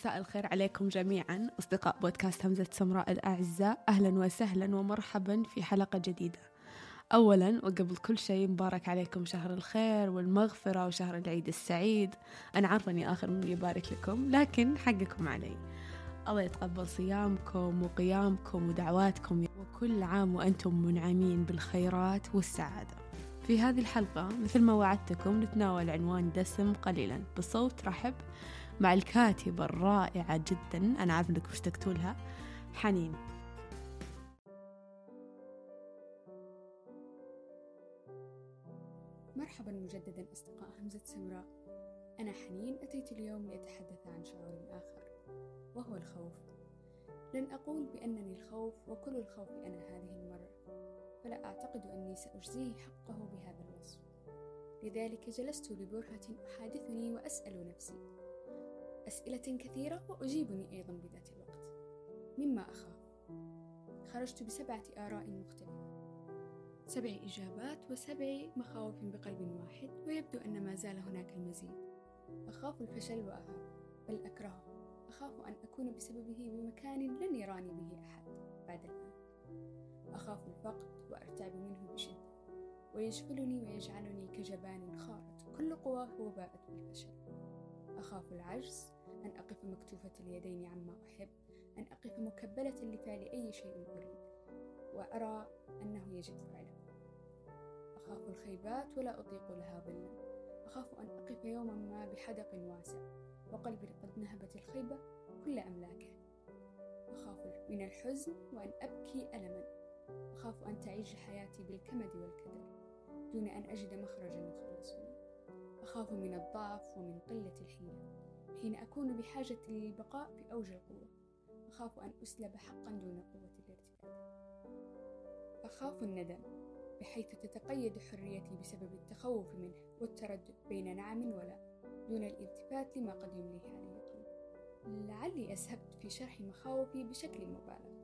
مساء الخير عليكم جميعا. أصدقاء بودكاست همزة سمراء الأعزاء أهلا وسهلا ومرحبا في حلقة جديدة. أولا وقبل كل شيء مبارك عليكم شهر الخير والمغفرة وشهر العيد السعيد. أنا عارفة أني آخر من يبارك لكم لكن حقكم علي. الله يتقبل صيامكم وقيامكم ودعواتكم. وكل عام وأنتم منعمين بالخيرات والسعادة. في هذه الحلقة مثل ما وعدتكم نتناول عنوان دسم قليلا. بصوت رحب مع الكاتبة الرائعة جدا. أنا عارفة أنكم اشتقتوا لها حنين. مرحبا مجددا أصدقاء همزة سمراء. أنا حنين أتيت اليوم لأتحدث عن شعور آخر وهو الخوف. لن أقول بأنني الخوف وكل الخوف أنا هذه المرة فلا أعتقد أني سأجزيه حقه بهذا الوصف. لذلك جلست لبرهة أحادثني وأسأل نفسي أسئلة كثيرة وأجيبني أيضا بذات الوقت. مما أخاف. خرجت بسبعة آراء مختلفة. سبع إجابات وسبع مخاوف بقلب واحد ويبدو أن ما زال هناك المزيد. أخاف الفشل وأهرب بل أكرهه أخاف أن أكون بسببه بمكان لن يراني به أحد بعد الآن. أخاف الفقد وأرتعب منه بشدة. ويشغلني ويجعلني كجبان خارت كل قواه وباءت بالفشل. أخاف العجز أن أقف مكتوفة اليدين عما أحب أن أقف مكبلة لفعل أي شيء أريد وأرى أنه يجب فعله. أخاف الخيبات ولا أطيق لها ظلا. أخاف أن أقف يوما ما بحدق واسع وقلبي قد نهبت الخيبة كل أملاكه. أخاف من الحزن وأن أبكي ألما. أخاف أن تعيش حياتي بالكمد والكدر دون أن أجد مخرجا يخلصني. أخاف من الضعف ومن قلة الحيلة. حين أكون بحاجة للبقاء في أوج القوة. أخاف أن أسلب حقا دون قوة الارتفاع أخاف الندم بحيث تتقيد حريتي بسبب التخوف منه والتردد بين نعم ولا دون الالتفات لما قد يمليه علي القلب لعلي أسهبت في شرح مخاوفي بشكل مبالغ.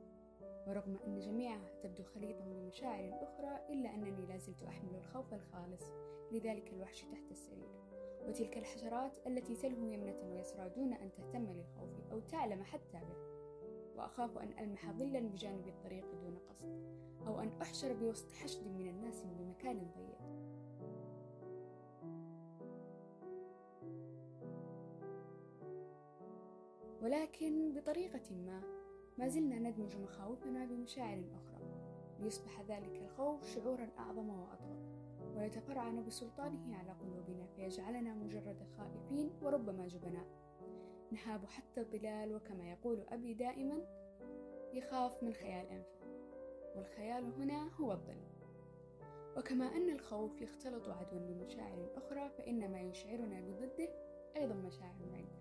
ورغم أن جميعها تبدو خليطا بمشاعر أخرى إلا أنني لازلت أحمل الخوف الخالص لذلك الوحش تحت السرير. وتلك الحشرات التي تلهو يمنة ويسرى دون أن تهتم للخوف أو تعلم حتى به. وأخاف أن ألمح ظلا بجانب الطريق دون قصد أو أن أحشر بوسط حشد من الناس بمكان ضيق. ولكن بطريقة ما ما زلنا ندمج مخاوفنا بمشاعر أخرى. ليصبح ذلك الخوف شعورا أعظم وأطول ويتفرعن بسلطانه على قلوبنا. فيجعلنا مجرد خائفين وربما جبناء. نهاب حتى الظلال وكما يقول أبي دائما يخاف من خيال أنفه والخيال هنا هو الظل. وكما أن الخوف يختلط عدوا بمشاعر أخرى فإن ما يشعرنا بضده أيضا مشاعر عدة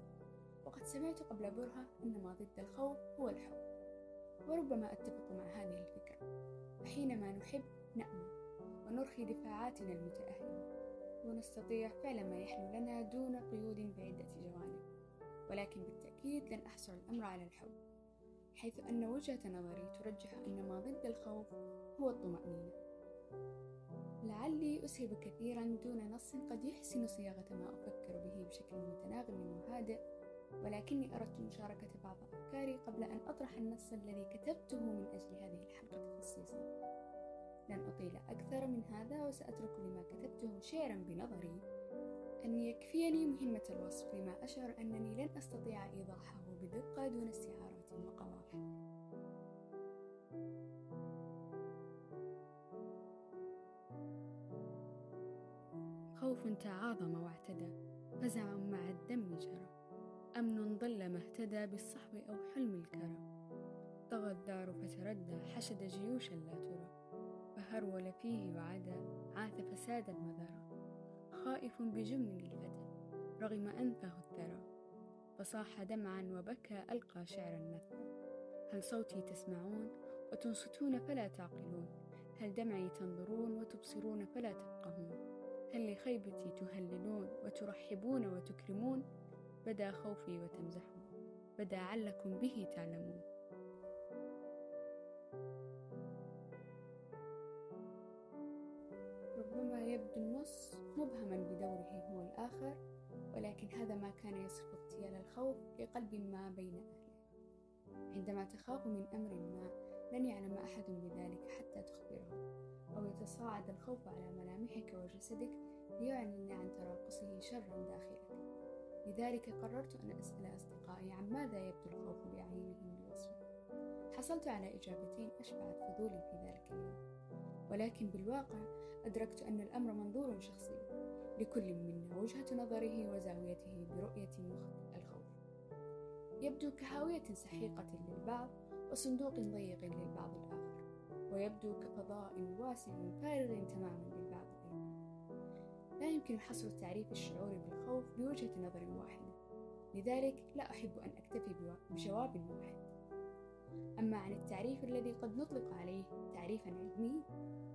وقد سمعت قبل برهة أن ما ضد الخوف هو الحب. وربما أتفق مع هذه الفكرة. فحينما نحب نأمن ونرخي دفاعاتنا المتأهلة. ونستطيع فعل ما يحلو لنا دون قيود بعدة جوانب. ولكن بالتأكيد لن أحصر الأمر على الحب حيث أن وجهة نظري ترجح أن ما ضد الخوف هو الطمأنينة. لعلي أسهب كثيرا دون نص قد يحسن صياغة ما أفكر به بشكل متناغم وهادئ ولكني أردت مشاركة بعض أفكاري قبل أن أطرح النص الذي كتبته من أجل هذه الحلقة خصيصا أطيل أكثر من هذا وسأترك لما كتبته شعرا بنظري. أن يكفيني مهمة الوصف لما أشعر أنني لن أستطيع إيضاحه بدقة دون استعارات وقوافي خوف تعاظم واعتدى فزع مع الدم جرى. أمن ضل ما اهتدى بالصحو أو حلم الكرى. طغى الدار فتردى حشد جيوشا لا ترى. فهرول فيه وعدا عاث فسادا وذرى خائف بجمن الفتى رغم أنفه الثرى فصاح دمعا وبكى ألقى شعرا نثرا هل صوتي تسمعون؟ وتنصتون فلا تعقلون. هل دمعي تنظرون؟ وتبصرون فلا تفقهون. هل لخيبتي تهللون؟ وترحبون وتكرمون؟ بدا خوفي وتمزحون. بدا علكم به تعلمون. يبدو النص مبهما بدوره هو الآخر ولكن هذا ما كان يصرف اغتيال الخوف لقلب ما بين أهله. عندما تخاف من أمر ما لن يعلم أحد بذلك حتى تخبره أو يتصاعد الخوف على ملامحك وجسدك ليعلن عن تراقصه شرا داخلك. لذلك قررت أن أسأل أصدقائي عن ماذا يبدو الخوف بأعينهم بوصفه حصلت على إجابتين أشبعت فضولي في ذلك اليوم. ولكن بالواقع أدركت أن الأمر منظور شخصي لكل منا وجهة نظره وزاويته برؤية الخوف. يبدو كهاوية سحيقة للبعض وصندوق ضيق للبعض الآخر ويبدو كفضاء واسع فارغ تماما للبعض. لا يمكن حصر تعريف الشعور بالخوف بوجهة نظر واحدة. لذلك لا أحب أن أكتفي بجواب واحد. أما عن التعريف الذي قد نطلق عليه تعريفا علمي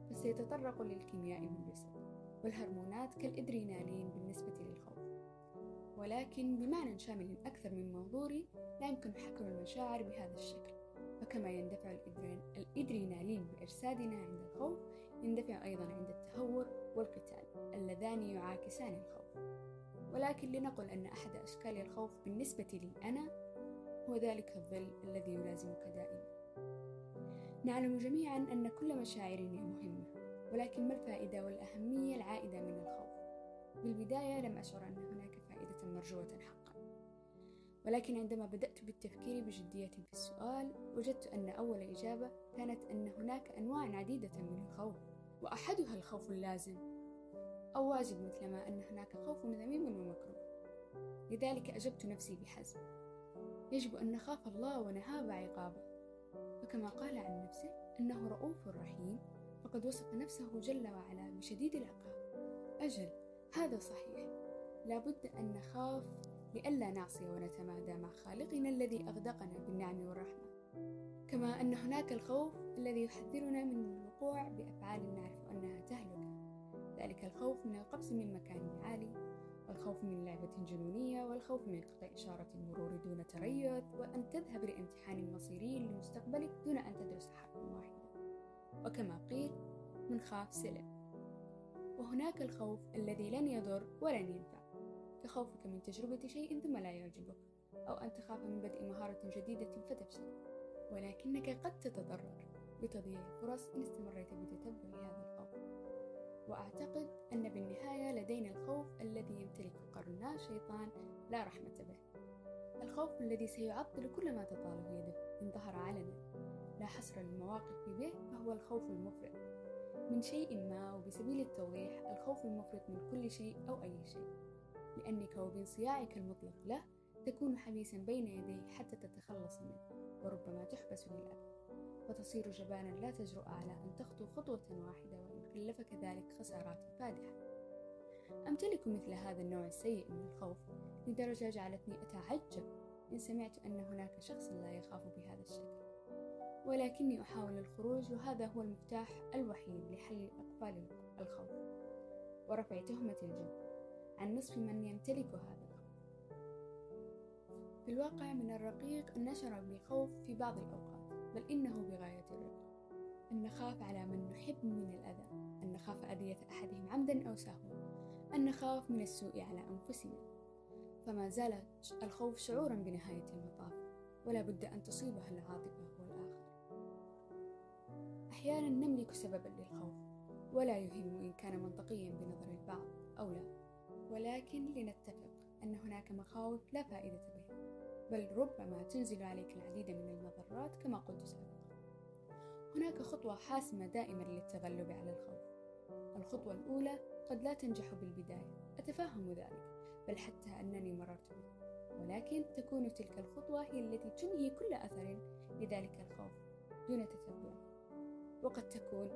فسيتطرق للكيمياء بالجسد والهرمونات كالإدرينالين بالنسبة للخوف. ولكن بمعنى شامل أكثر من منظوري لا يمكن حكم المشاعر بهذا الشكل. فكما يندفع الإدرينالين بإرسادنا عند الخوف يندفع أيضا عند التهور والقتال اللذان يعاكسان الخوف. ولكن لنقل أن أحد أشكال الخوف بالنسبة لي أنا هو ذلك الظل الذي يلازمك دائما. نعلم جميعا أن كل مشاعرنا مهمة ولكن ما الفائدة والأهمية العائدة من الخوف؟ بالبداية لم أشعر أن هناك فائدة مرجوة حقا. ولكن عندما بدأت بالتفكير بجدية في السؤال وجدت أن أول إجابة كانت أن هناك أنواع عديدة من الخوف وأحدها الخوف اللازم أو واجب مثلما أن هناك خوف ذميم ومكروه. لذلك أجبت نفسي بحزم. يجب أن نخاف الله ونهاب عقابه. فكما قال عن نفسه أنه رؤوف رحيم فقد وصف نفسه جل وعلا بشديد العقاب. أجل هذا صحيح. لابد أن نخاف لئلا نعصي ونتمادى مع خالقنا الذي أغدقنا بالنعم والرحمة. كما أن هناك الخوف الذي يحذرنا من الوقوع بأفعال نعرف أنها تهلك. ذلك الخوف من القفز من مكان عالي. والخوف من لعبة جنونية والخوف من قطع إشارة المرور دون تريث وأن تذهب لامتحان مصيري لمستقبلك دون أن تدرس حرفا واحدا وكما قيل من خاف سلم. وهناك الخوف الذي لن يضر ولن ينفع. كخوفك من تجربة شيء ثم لا يعجبك أو أن تخاف من بدء مهارة جديدة فتفشل. ولكنك قد تتضرر. بتضييع الفرص إن استمريت بتتبع هذا الخوف وأعتقد أن بالنهاية لدينا الخوف الذي يمتلك قرنا شيطان لا رحمة به. الخوف الذي سيعطل كل ما تطاله يده إن ظهر علنا لا حصر للمواقف به فهو الخوف المفرط. من شيء ما وبسبيل التوضيح الخوف المفرط من كل شيء أو أي شيء. لأنك وبانصياعك المطلق له تكون حبيسا بين يديه حتى تتخلص منه وربما تحبس للأبد. وتصير جبانا لا تجرؤ على أن تخطو خطوة واحدة وإن كلفك ذلك خسارات فادحة. أمتلك مثل هذا النوع السيء من الخوف لدرجة جعلتني أتعجب إن سمعت أن هناك شخص لا يخاف بهذا الشكل. ولكني أحاول الخروج وهذا هو المفتاح الوحيد لحل أقفال الخوف. ورفع تهمة الجو عن نصف من يمتلك هذا الخوف. في الواقع من الرقيق أن نشعر بالخوف في بعض الأوقات بل إنه بغاية الرقة أن نخاف على من نحب من الأذى أن نخاف أذية أحدهم عمدا أو سهوا أن نخاف من السوء على أنفسنا. فما زال الخوف شعورا بنهاية المطاف ولا بد أن تصيبه العاطفة والآخر. أحيانا نملك سببا للخوف ولا يهم إن كان منطقيا بنظر البعض أو لا. ولكن لنتفق أن هناك مخاوف لا فائدة بها بل ربما تنزل عليك العديد من المضرات كما قلت سابقا. هناك خطوة حاسمة دائما للتغلب على الخوف. الخطوة الأولى قد لا تنجح بالبداية. أتفهم ذلك بل حتى أنني مررت به. ولكن تكون تلك الخطوة هي التي تنهي كل أثر لذلك الخوف دون تتبع. وقد تكون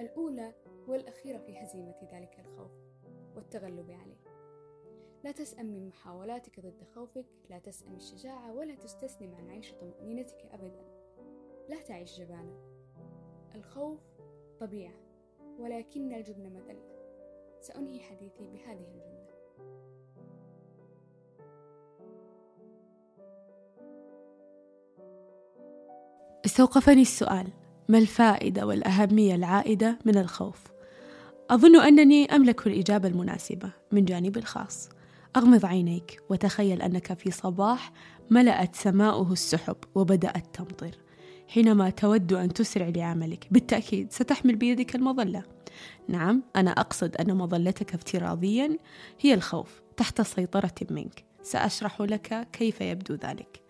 الأولى والأخيرة في هزيمة ذلك الخوف والتغلب عليه. لا تسأم من محاولاتك ضد خوفك لا تسأم الشجاعة ولا تستسلم عن عيش طمأنينتك أبدا. لا تعيش جبانا. الخوف طبيعة ولكن الجبن مذلة سأنهي حديثي بهذه الجملة. استوقفني السؤال ما الفائدة والأهمية العائدة من الخوف؟ أظن أنني أملك الإجابة المناسبة من جانبي الخاص. أغمض عينيك وتخيل أنك في صباح ملأت سماؤه السحب وبدأت تمطر. حينما تود أن تسرع لعملك بالتأكيد ستحمل بيدك المظلة. نعم أنا أقصد أن مظلتك افتراضيا هي الخوف تحت سيطرة منك. سأشرح لك كيف يبدو ذلك.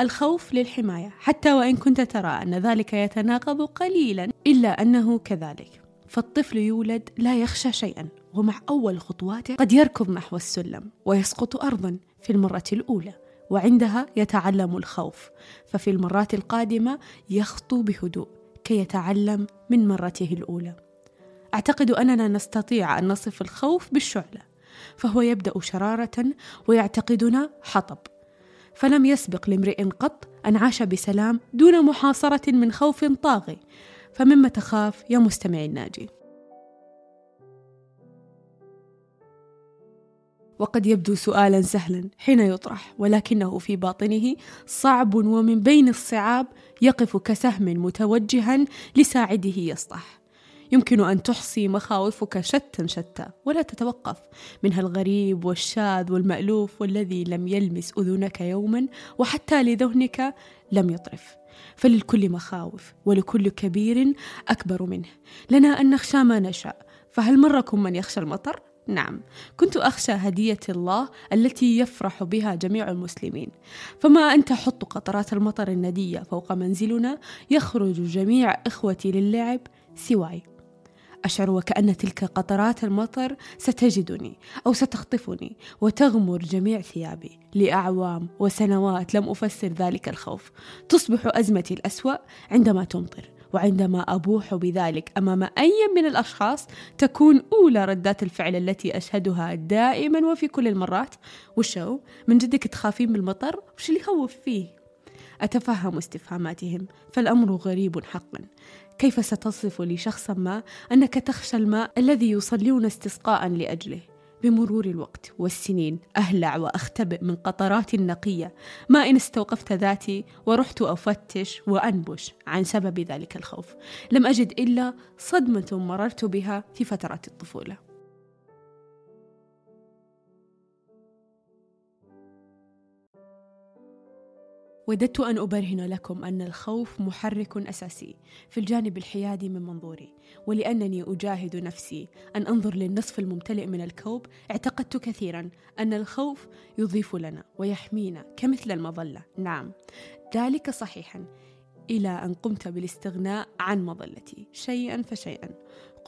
الخوف للحماية. حتى وإن كنت ترى أن ذلك يتناقض قليلا إلا أنه كذلك. فالطفل يولد لا يخشى شيئا ومع أول خطواته قد يركض نحو السلم ويسقط أرضا في المرة الأولى. وعندها يتعلم الخوف. ففي المرات القادمة يخطو بهدوء كي يتعلم من مرته الأولى. أعتقد أننا نستطيع أن نصف الخوف بالشعلة. فهو يبدأ شرارة ويعتقدنا حطب. فلم يسبق لامرئ قط أن عاش بسلام دون محاصرة من خوف طاغي. فمما تخاف يا مستمعي الناجي. وقد يبدو سؤالا سهلا حين يطرح ولكنه في باطنه صعب ومن بين الصعاب يقف كسهم متوجها لساعده يسطح. يمكن أن تحصي مخاوفك شتى شتى ولا تتوقف منها الغريب والشاذ والمألوف والذي لم يلمس أذنك يوما وحتى لذهنك لم يطرف. فللكل مخاوف ولكل كبير أكبر منه. لنا أن نخشى ما نشاء فهل مركم من يخشى المطر؟ نعم كنت أخشى هدية الله التي يفرح بها جميع المسلمين. فما أن تحط قطرات المطر الندية فوق منزلنا يخرج جميع إخوتي للعب سواي. أشعر وكأن تلك قطرات المطر ستجدني أو ستخطفني وتغمر جميع ثيابي. لأعوام وسنوات لم أفسر ذلك الخوف. تصبح أزمتي الأسوأ عندما تمطر. وعندما أبوح بذلك أمام أي من الأشخاص تكون أولى ردات الفعل التي أشهدها دائما وفي كل المرات. وشو؟ من جدك تخافين من المطر وش اللي يخوف فيه؟ أتفهم استفهاماتهم فالأمر غريب حقا. كيف ستصف لشخص ما أنك تخشى الماء الذي يصلون استسقاء لأجله؟ بمرور الوقت والسنين أهلع وأختبئ من قطرات نقية. ما إن استوقفت ذاتي ورحت أفتش وأنبش عن سبب ذلك الخوف. لم أجد إلا صدمة مررت بها في فترات الطفولة. وددت أن أبرهن لكم أن الخوف محرك أساسي في الجانب الحيادي من منظوري ولأنني أجاهد نفسي أن أنظر للنصف الممتلئ من الكوب. اعتقدت كثيرا أن الخوف يضيف لنا ويحمينا كمثل المظلة. نعم ذلك صحيحا إلى أن قمت بالاستغناء عن مظلتي شيئا فشيئا.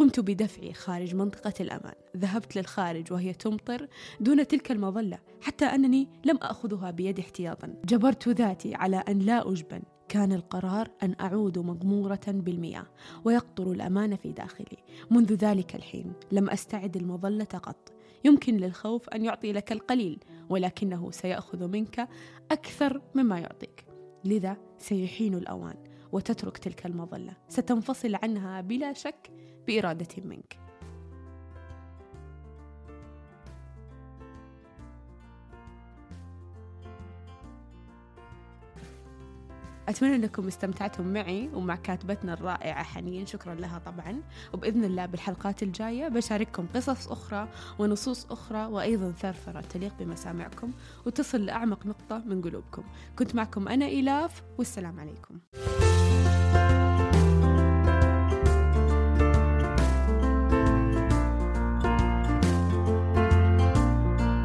قمت بدفعي خارج منطقة الأمان. ذهبت للخارج وهي تمطر دون تلك المظلة حتى أنني لم أخذها بيدي احتياطا. جبرت ذاتي على أن لا أجبن. كان القرار أن أعود مغمورة بالمياه ويقطر الأمان في داخلي. منذ ذلك الحين لم أستعد المظلة قط. يمكن للخوف أن يعطي لك القليل ولكنه سيأخذ منك أكثر مما يعطيك. لذا سيحين الأوان وتترك تلك المظلة. ستنفصل عنها بلا شك بإرادة منك. أتمنى أنكم استمتعتم معي ومع كاتبتنا الرائعة حنين. شكرا لها طبعا. وبإذن الله بالحلقات الجاية بشارككم قصص أخرى ونصوص أخرى وأيضا ثرثرة تليق بمسامعكم وتصل لأعمق نقطة من قلوبكم. كنت معكم أنا إلاف والسلام عليكم.